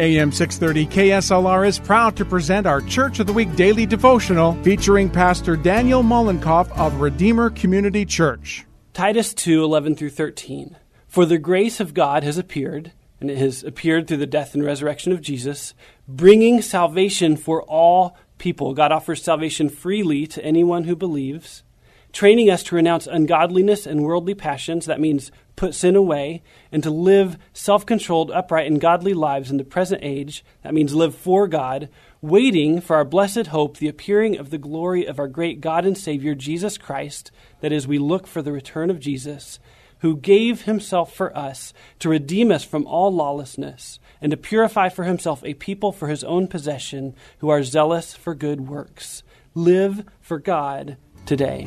AM 630 KSLR is proud to present our Church of the Week daily devotional featuring Pastor Daniel Mollenkopf of Redeemer Community Church. Titus 2 11 through 13. For the grace of God has appeared, and it has appeared through the death and resurrection of Jesus, bringing salvation for all people. God offers salvation freely to anyone who believes training us to renounce ungodliness and worldly passions. That means put sin away and to live self controlled, upright, and godly lives in the present age. That means live for God, waiting for our blessed hope, the appearing of the glory of our great God and Savior, Jesus Christ. That is, we look for the return of Jesus, who gave himself for us to redeem us from all lawlessness and to purify for himself a people for his own possession who are zealous for good works. Live for God today.